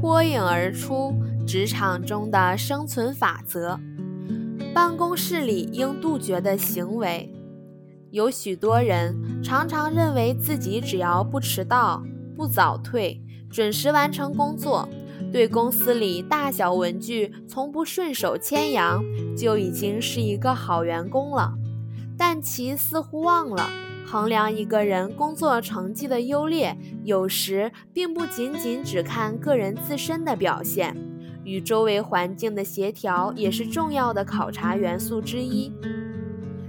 脱颖而出职场中的生存法则。办公室里应杜绝的行为，有许多人常常认为自己只要不迟到、不早退、准时完成工作，对公司里大小文具从不顺手牵羊，就已经是一个好员工了。但其似乎忘了。衡量一个人工作成绩的优劣，有时并不仅仅只看个人自身的表现，与周围环境的协调也是重要的考察元素之一。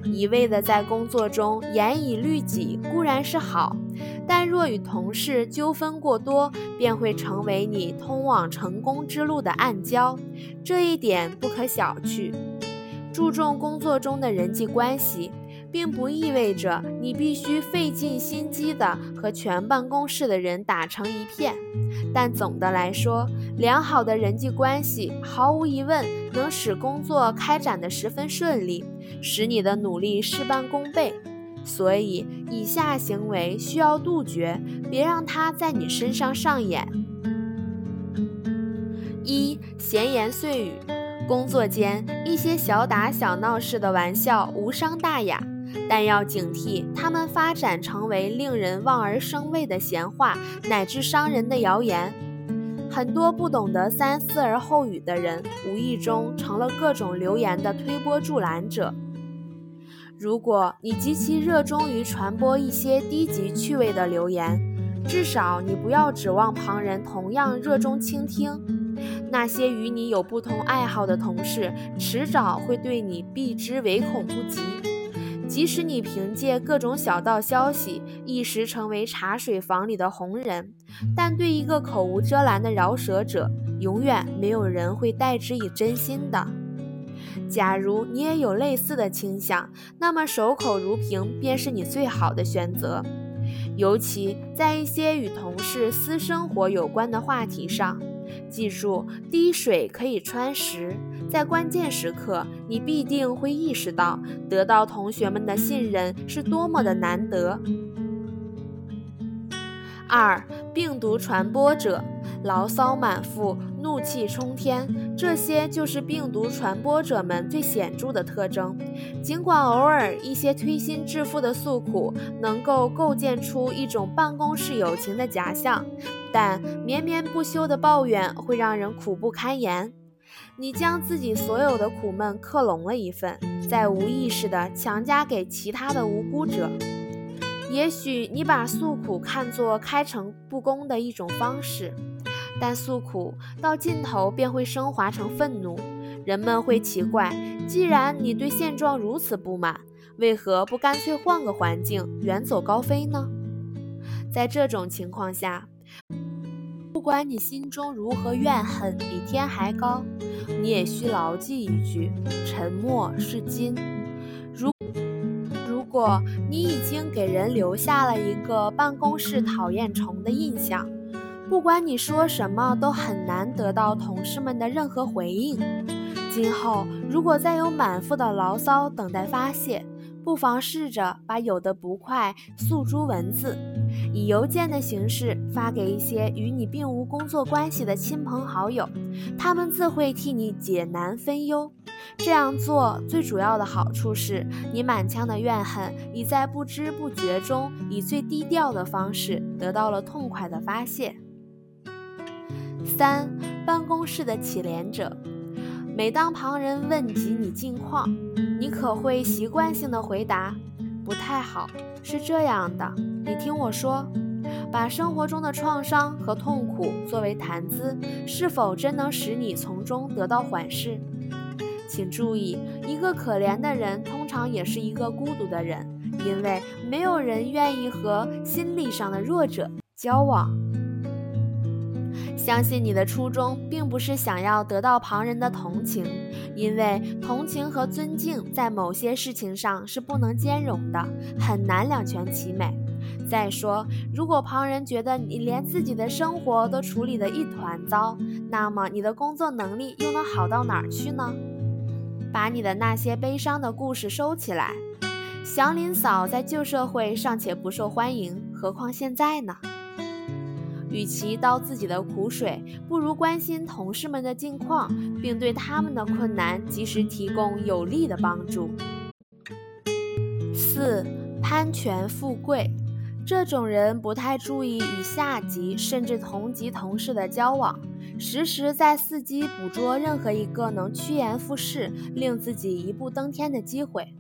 一味的在工作中严以律己固然是好，但若与同事纠纷过多，便会成为你通往成功之路的暗礁，这一点不可小觑。注重工作中的人际关系。并不意味着你必须费尽心机的和全办公室的人打成一片，但总的来说，良好的人际关系毫无疑问能使工作开展的十分顺利，使你的努力事半功倍。所以，以下行为需要杜绝，别让它在你身上上演。一、闲言碎语，工作间一些小打小闹式的玩笑无伤大雅。但要警惕，他们发展成为令人望而生畏的闲话，乃至伤人的谣言。很多不懂得三思而后语的人，无意中成了各种流言的推波助澜者。如果你极其热衷于传播一些低级趣味的流言，至少你不要指望旁人同样热衷倾听。那些与你有不同爱好的同事，迟早会对你避之唯恐不及。即使你凭借各种小道消息一时成为茶水房里的红人，但对一个口无遮拦的饶舌者，永远没有人会待之以真心的。假如你也有类似的倾向，那么守口如瓶便是你最好的选择，尤其在一些与同事私生活有关的话题上。记住，滴水可以穿石，在关键时刻，你必定会意识到，得到同学们的信任是多么的难得。二，病毒传播者，牢骚满腹，怒气冲天，这些就是病毒传播者们最显著的特征。尽管偶尔一些推心置腹的诉苦能够构建出一种办公室友情的假象，但绵绵不休的抱怨会让人苦不堪言。你将自己所有的苦闷克隆了一份，再无意识地强加给其他的无辜者。也许你把诉苦看作开诚布公的一种方式，但诉苦到尽头便会升华成愤怒。人们会奇怪，既然你对现状如此不满，为何不干脆换个环境，远走高飞呢？在这种情况下，不管你心中如何怨恨比天还高，你也需牢记一句：沉默是金。如如果你已经给人留下了一个办公室讨厌虫的印象，不管你说什么都很难得到同事们的任何回应。今后如果再有满腹的牢骚等待发泄，不妨试着把有的不快诉诸文字，以邮件的形式发给一些与你并无工作关系的亲朋好友，他们自会替你解难分忧。这样做最主要的好处是，你满腔的怨恨已在不知不觉中，以最低调的方式得到了痛快的发泄。三、办公室的乞怜者，每当旁人问及你近况，你可会习惯性的回答：“不太好。”是这样的，你听我说，把生活中的创伤和痛苦作为谈资，是否真能使你从中得到缓释？请注意，一个可怜的人通常也是一个孤独的人，因为没有人愿意和心理上的弱者交往。相信你的初衷并不是想要得到旁人的同情，因为同情和尊敬在某些事情上是不能兼容的，很难两全其美。再说，如果旁人觉得你连自己的生活都处理得一团糟，那么你的工作能力又能好到哪儿去呢？把你的那些悲伤的故事收起来。祥林嫂在旧社会尚且不受欢迎，何况现在呢？与其倒自己的苦水，不如关心同事们的近况，并对他们的困难及时提供有力的帮助。四、攀权富贵，这种人不太注意与下级甚至同级同事的交往，时时在伺机捕捉任何一个能趋炎附势、令自己一步登天的机会。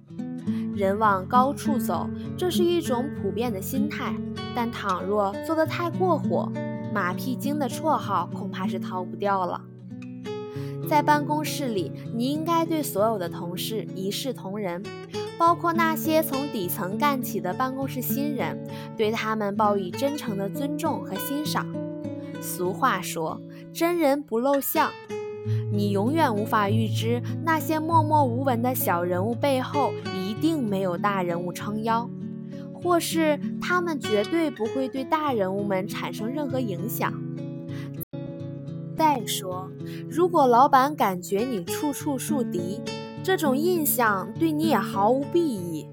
人往高处走，这是一种普遍的心态。但倘若做得太过火，马屁精的绰号恐怕是逃不掉了。在办公室里，你应该对所有的同事一视同仁，包括那些从底层干起的办公室新人，对他们报以真诚的尊重和欣赏。俗话说：“真人不露相。”你永远无法预知那些默默无闻的小人物背后定没有大人物撑腰，或是他们绝对不会对大人物们产生任何影响。再说，如果老板感觉你处处树敌，这种印象对你也毫无裨益。